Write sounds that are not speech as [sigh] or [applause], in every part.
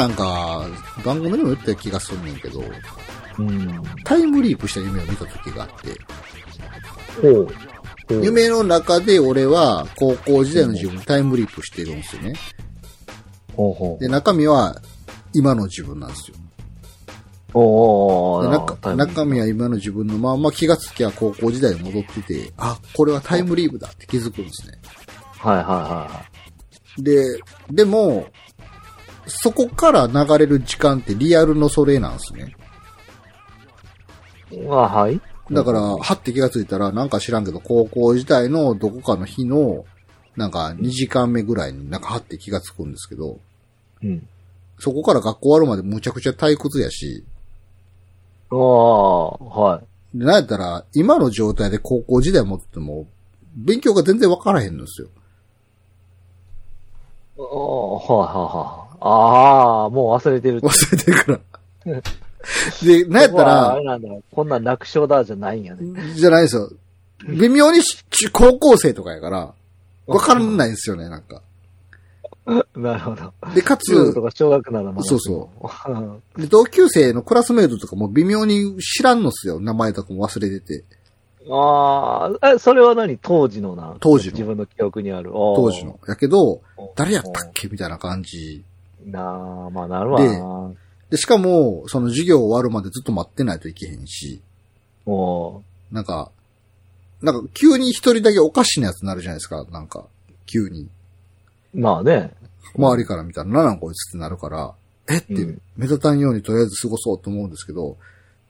昔なんか、番組でも言った気がするねんけど、うん。タイムリープした夢を見た時があって、夢の中で俺は高校時代の自分にタイムリープしてるんですよね。ほうほう。で、中身は今の自分なんですよ。おーで中中身は今の自分のまま気がつきゃ高校時代に戻ってて、あ、これはタイムリープだって気づくんですね。はいはいはで、でも、そこから流れる時間ってリアルのそれなんですね。い。あ、はい。だから、はって気がついたら、なんか知らんけど、高校時代のどこかの日の、なんか2時間目ぐらいになんかはって気がつくんですけど、うん。そこから学校終わるまでむちゃくちゃ退屈やし、ああ、はい。でなんやったら、今の状態で高校時代持ってても、勉強が全然わからへんのですよ。ああ、はいはいはい。ああ、もう忘れてる。忘れてるから。[laughs] で、なんやったここはあられ、なんだ、こんなん楽勝だじゃないんやね。じゃないですよ。微妙にし高校生とかやから、わかんないんですよね、なんか。[laughs] なるほど。で、かつとか小学ならそうそうん。[laughs] で同級生のクラスメイトとかも微妙に知らんのっすよ。名前とかも忘れてて。ああ、え、それは何？当時のな。当時の自分の記憶にある。当時の。やけど誰やったっけ？みたいな感じ。なあ、まあなるわな。で、しかも、その授業終わるまでずっと待ってないといけへんし、もなんか、なんか急に一人だけおかしなやつになるじゃないですか。なんか、急に。う、まあね。周りから見たら、なんなんこいつってなるから、え？ってうん目立たんようにとりあえず過ごそうと思うんですけど、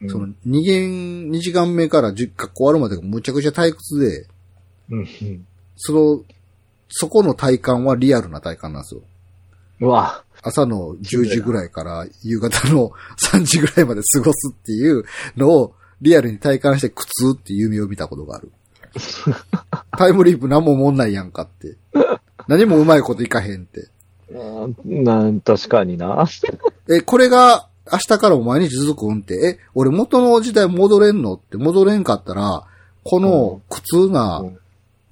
うんその2限、2時間目から10学校終わるまでがむちゃくちゃ退屈で、うん。その、そこの体感はリアルな体感なんですよ。うわ。朝の10時ぐらいから夕方の3時ぐらいまで過ごすっていうのをリアルに体感して苦痛っていう夢を見たことがある。[laughs] タイムリープ何も思んないやんかって。何もうまいこといかへんって。うんなん、確かにな。え、これが明日からも毎日続くんって、え、俺元の時代戻れんのって戻れんかったら、この苦痛な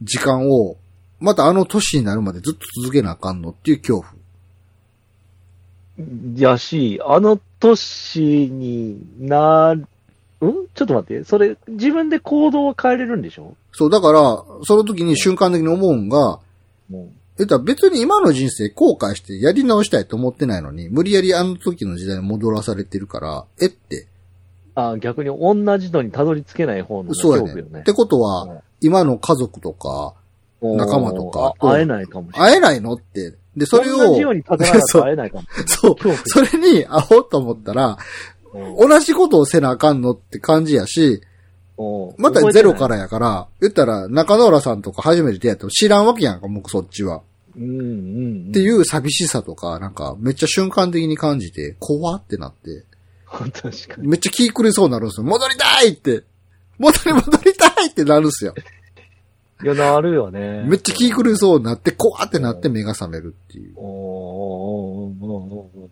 時間を、またあの年になるまでずっと続けなあかんのっていう恐怖。やし、あの年になる、うん？ちょっと待って。それ、自分で行動を変えれるんでしょ？そう、だから、その時に瞬間的に思うんが、もえっと、別に今の人生後悔してやり直したいと思ってないのに、無理やりあの時の時代に戻らされてるから、えって。う。あ逆に同じのにたどり着けない方のそうやね。ってことは、今の家族とか、仲間とかあ会えないかもしれない。会えないのって。で、それを同じよう、に立たな会えないかもしれない。[laughs] そうそれに会おうと思ったら、うん同じことをせなあかんのって感じやし、うんまたゼロからやから、言ったら中野浦さんとか初めて出会っても知らんわけやんか、僕そっちは。うんうんうん。っていう寂しさとか、なんかめっちゃ瞬間的に感じて、怖ってなって、[laughs] 確かに。めっちゃ気狂いそうになるんですよ。戻りたいって戻り戻りたいってなるんですよ。いや、なるよね。めっちゃ気狂いそうになって、怖ってなって目が覚めるっていう。おーおーおーお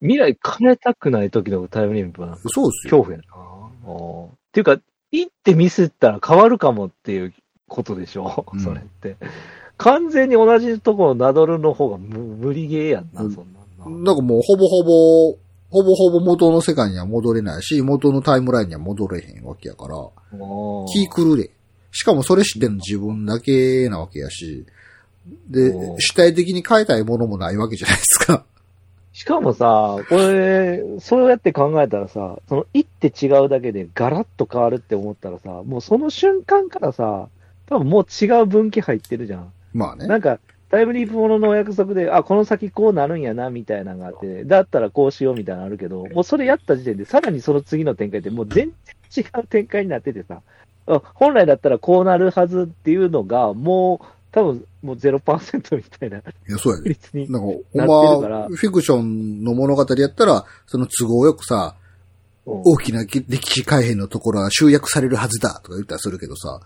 未来変えたくない時のタイムリープはそうっすよ。恐怖やな。っていうか、行ってミスったら変わるかもっていうことでしょ、うんそれって。完全に同じところをなどるの方が無無理ゲーやんな、うんそんなんな。なんかもうほぼほぼ、ほぼほぼ元の世界には戻れないし、元のタイムラインには戻れへんわけやから、気狂れ。しかもそれ知ってんの自分だけなわけやし、で主体的に変えたいものもないわけじゃないですか。しかもさ、これ、そうやって考えたらさ、その行って違うだけでガラッと変わるって思ったらさ、もうその瞬間からさ、多分もう違う分岐入ってるじゃん。まあね。なんか、タイムリープもののお約束で、あ、この先こうなるんやな、みたいなのがあって、だったらこうしようみたいなのあるけど、もうそれやった時点で、さらにその次の展開って、もう全然違う展開になっててさ、あ本来だったらこうなるはずっていうのが、もう、多分、もう0%みたいないや、そうやで。率に。なんか、なほんまフィクションの物語やったら、その都合よくさ、うん大きな歴史改変のところは集約されるはずだとか言ったりするけどさ、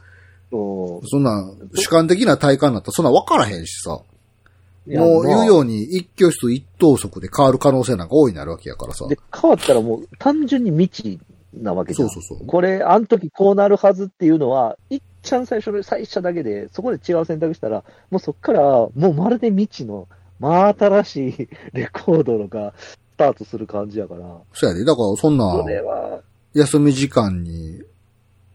そんな主観的な体感になったらそんな分からへんしさ、もう言うよまうに一挙手一投足で変わる可能性なんか大いになるわけやからさあ。で、変わったらもう単純に未知なわけじゃん。そうそうそうこれ、あの時こうなるはずっていうのは、いっちゃん最初の最初だけで、そこで違う選択したら、もうそっから、もうまるで未知のまあ新しいレコードがスタートする感じやから。そうやで。だからそんな休み時間に、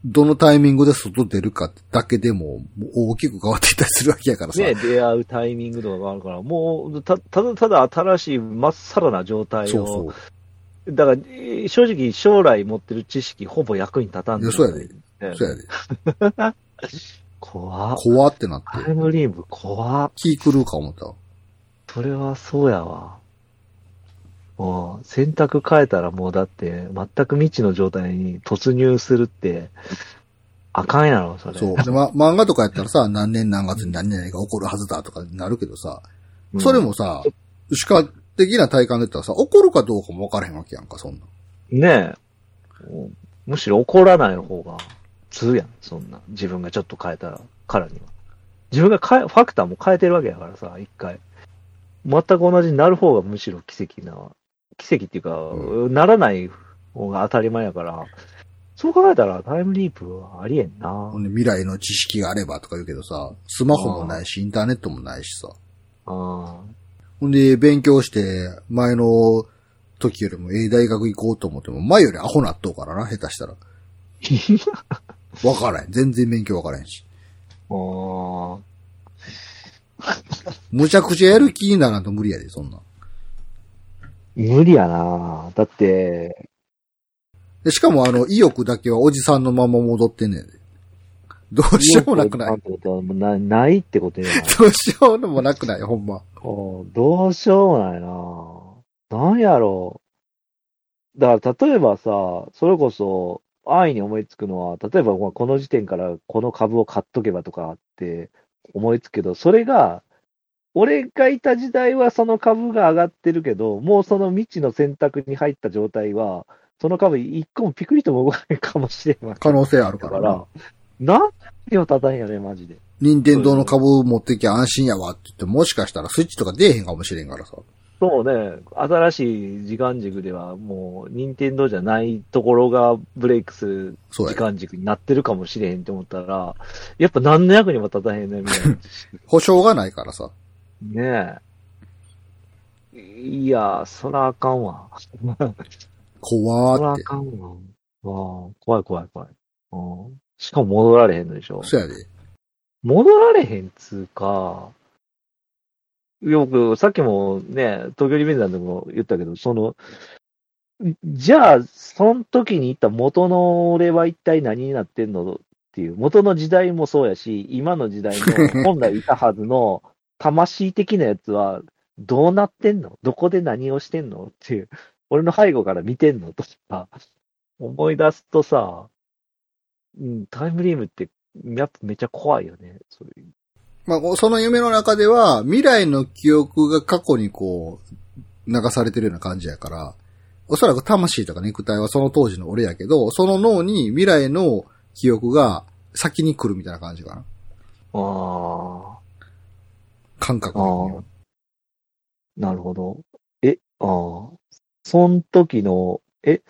どのタイミングで外出るかだけでも、大きく変わっていったりするわけやからさ。ね、出会うタイミングとかがあるから、もう、た、ただただ新しいまっさらな状態を。そうそう。だから、えー正直将来持ってる知識ほぼ役に立たんいや、そうやで。ねそうやで。[laughs] 怖っ。怖ってなって。タイムリープ怖っ。気狂うか思ったわ。それはそうやわ。もう、選択変えたらもうだって、全く未知の状態に突入するって、あかんやろ、それ。そう。で、ま、漫画とかやったらさ、何年何月に何々が起こるはずだとかになるけどさ、うんそれもさ、主観的な体感で言ったらさ、起こるかどうかも分からへんわけやんか、そんなん。ねえ。むしろ怒らない方が普通やん、そんな。自分がちょっと変えたら、からには。自分が変え、ファクターも変えてるわけやからさ、一回。全く同じになる方がむしろ奇跡な、奇跡っていうか、うならない方が当たり前やから、そう考えたらタイムリープはありえんな未来の知識があればとか言うけどさ、スマホもないし、インターネットもないしさ。あほんで、勉強して、前の時よりもええ大学行こうと思っても、前よりアホなっとうからな、下手したら。[laughs] わからへん。全然勉強わからへんし。あ。ああ。むちゃくちゃやる気にならんと無理やで、そんなん。無理やなだって、で、しかもあの、意欲だけはおじさんのまま戻ってんねんで。どうしようもなくない？なないってことやな。どうしようもなくない、ほんま。うんどうしようもないななんやろう。だから、例えばさ、それこそ、安易に思いつくのは、例えばまあこの時点からこの株を買っとけばとかって思いつくけど、それが、俺がいた時代はその株が上がってるけど、もうその未知の選択に入った状態は、その株一個もピクリとも動かないかもしれんわけ可能性あるかだかららな。、なんでよたたんやね、マジで。任天堂の株持ってきゃ安心やわって言って、もしかしたらスイッチとか出えへんかもしれんからさ。そうね、新しい時間軸ではもう、任天堂じゃないところがブレイクする時。間軸になってるかもしれへんって思ったら、やっぱ何の役にも立たへんね、みたいな。[laughs] 保証がないからさ。ねえ。いや、そらあかんわ。怖ーって。そらあかんわ。怖い怖い怖い。うんしかも戻られへんのでしょ？そうやで。戻られへんつうか、よく、さっきもね、東京リベンジャーでも言ったけど、その、じゃあ、その時に言った元の俺は一体何になってんのっていう、元の時代もそうやし、今の時代の [laughs] 本来いたはずの魂的なやつはどうなってんの？どこで何をしてんの？っていう、俺の背後から見てんのとか、思い出すとさ、うん、タイムリームってやっぱめっちゃ怖いよね。そういうまあ、その夢の中では、未来の記憶が過去にこう、流されてるような感じやから、おそらく魂とか肉体はその当時の俺やけど、その脳に未来の記憶が先に来るみたいな感じかな。あ感覚あ、なるほど。え、ああ、その時の、え、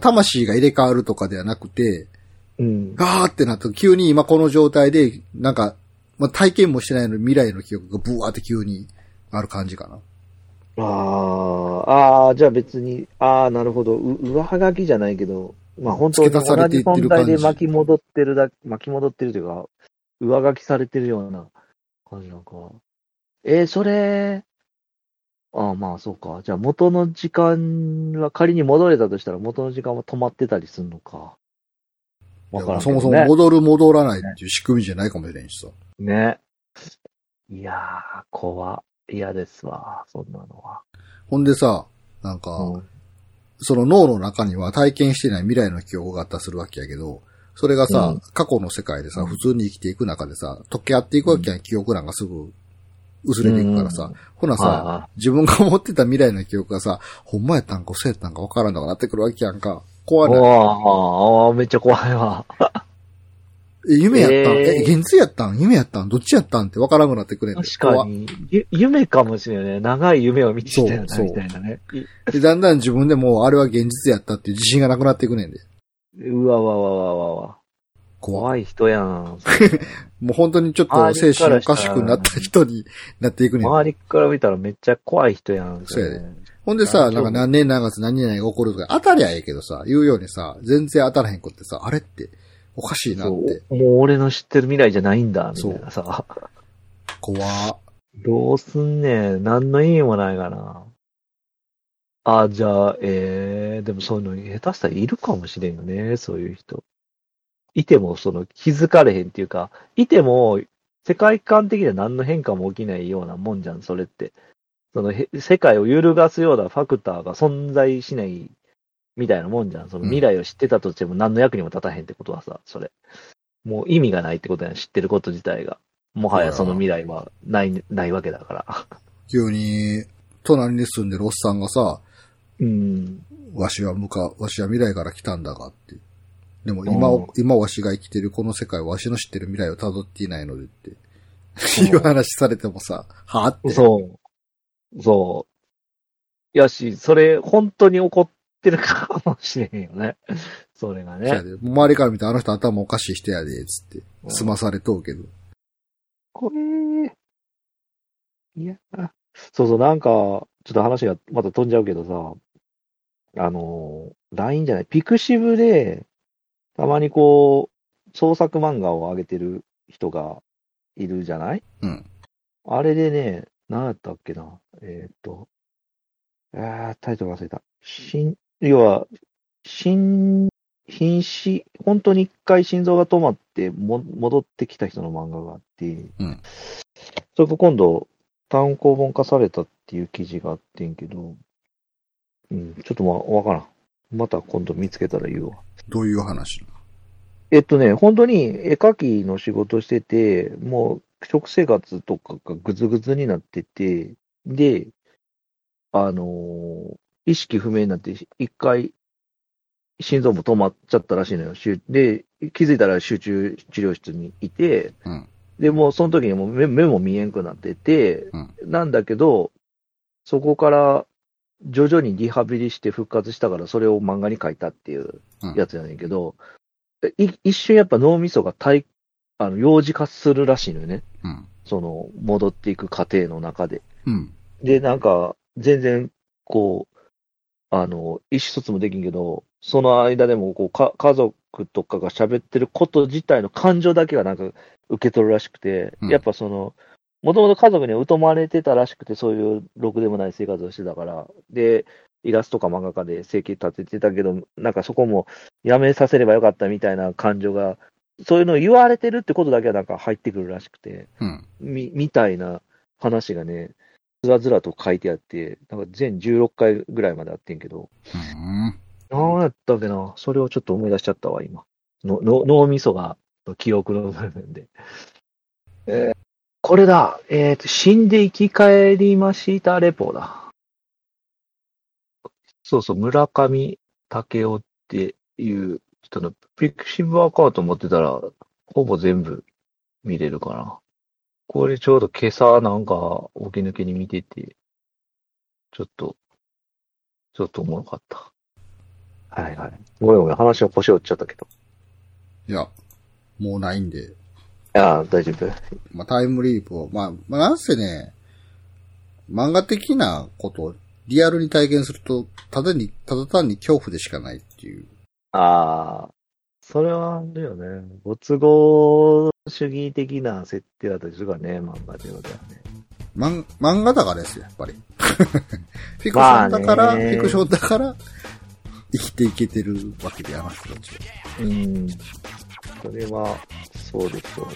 魂が入れ替わるとかではなくて、うん、ガーってなった急に今この状態で、なんか、まあ、体験もしてないのに未来の記憶がブワーって急にある感じかな。ああ、ああ、じゃあ別に、ああ、なるほど。う上書きじゃないけど、まあ本当に同じ存在で巻き戻ってるだ、巻き戻ってるというか、上書きされてるような感じなんか。えーそれ、ああ、まあそうか。じゃあ元の時間は仮に戻れたとしたら元の時間は止まってたりするのか。わからんけそ。もそも戻る戻らないっていう仕組みじゃないかもしれんしさ。ね。いやー、怖。嫌ですわ、そんなのは。ほんでさ、なんか、うんその脳の中には体験してない未来の記憶があったりするわけやけど、それがさ、うん過去の世界でさ、うん普通に生きていく中でさ、溶け合っていくわけやん、記憶なんかすぐ薄れていくからさ、うんほなさ、あ自分が持ってた未来の記憶がさ、ほんまやったんか嘘やったんか分からんのかなってくるわけやんか。あ、怖ない。おーめっちゃ怖いわ。え、夢やったん、えーえ、現実やったん？夢やったん？どっちやったん？って分からんくなってくれん確かに、ゆ夢かもしれないね。長い夢を見てたよな、みたいなね。いで、だんだん自分でもうあれは現実やったっていう自信がなくなっていくねんで。うわわわわわわ。怖怖い人やん。[laughs] もう本当にちょっと精神おかしくなった人になっていくねん。周りから見たらめっちゃ怖い人やん。そうやでほんでさ、あなんか何年何月何々が起こるとか、当たりゃええけどさ、言うようにさ、全然当たらへん子ってさ、あれっておかしいなそって。う。もう俺の知ってる未来じゃないんだ、みたいなさ。怖どうすんねん。何の意味もないかな。あ、じゃあ、えー、でもそういうの下手したらいるかもしれんよね、そういう人。いても、その気づかれへんっていうか、いても、世界観的には何の変化も起きないようなもんじゃん、それって。そのへ、世界を揺るがすようなファクターが存在しないみたいなもんじゃん。その未来を知ってたとしても何の役にも立たへんってことはさ、それ。もう意味がないってことやん、知ってること自体が。もはやその未来はない、ないわけだから。急に、隣に住んでるおっさんがさ、うん。わしは向か、わしは未来から来たんだがって。でも今うん、今わしが生きてるこの世界はわしの知ってる未来を辿っていないのでって。うんいう話されてもさ、はあって。そう。そう。やし、それ、本当に起こってるかもしれへんよね。[laughs] それがね。周りから見てあの人頭おかしい人やで、つって。うん済まされとうけど。これ、いや、そうそう、なんか、ちょっと話がまた飛んじゃうけどさ、あの、LINE じゃない、ピクシブで、たまにこう、創作漫画を上げてる人がいるじゃない？うん。あれでね、何やったっけな？えーっと、あータイトル忘れた。心、要は、心、瀕死、本当に一回心臓が止まっても戻ってきた人の漫画があって、うんそれが今度、単行本化されたっていう記事があってんけど、うん、ちょっとまあ、わからん。また今度見つけたら言うわ。どういう話えっとね、本当に絵描きの仕事してて、もう食生活とかがぐずぐずになってて、で、あのー意識不明になって、一回、心臓も止まっちゃったらしいのよ。集で、気づいたら集中治療室にいて、うん。で、もうその時にもう目目も見えんくなってて、うん。なんだけど、そこから徐々にリハビリして復活したから、それを漫画に書いたっていうやつやねんけど、い一瞬やっぱ脳みそが体、あの、幼児化するらしいのよね。うん。その、戻っていく過程の中で。うん。で、なんか、全然、こう、あの、意思疎通もできんけど、その間でも、こう、か、家族とかが喋ってること自体の感情だけはなんか受け取るらしくて、うんやっぱその、もともと家族には疎まれてたらしくて、そういうろくでもない生活をしてたから、で、イラストか漫画家で生計立ててたけど、なんかそこもやめさせればよかったみたいな感情が、そういうのを言われてるってことだけはなんか入ってくるらしくて、うん。み、みたいな話がね、ずらずらと書いてあって、なんか全16回ぐらいまであってんけど、うん。何やったっけなそれをちょっと思い出しちゃったわ、今。のの脳みそが、記憶の部分で。えーこれだ。えっ、と、死んで生き返りましたレポだ。そうそう、村上武雄っていう人のピクシブアカウント持ってたら、ほぼ全部見れるかな。これちょうど今朝なんか起き抜けに見てて、ちょっと、ちょっとおもろかった。はいはい。ごめんごめん、話は腰折っちゃったけど。いや、もうないんで。いや、大丈夫？まあ、タイムリープを、まあ、まあ、なんせね、漫画的なことをリアルに体験すると、ただに、ただ単に恐怖でしかないっていう。ああ、それはあるよね。ご都合主義的な設定だったりするからね、漫画ということはね。漫漫画だからですよ、やっぱり。[laughs] フィクションだから、まあねフィクションだから、生きていけてるわけで、あの人たちは。うん。それは、そうでしょうな。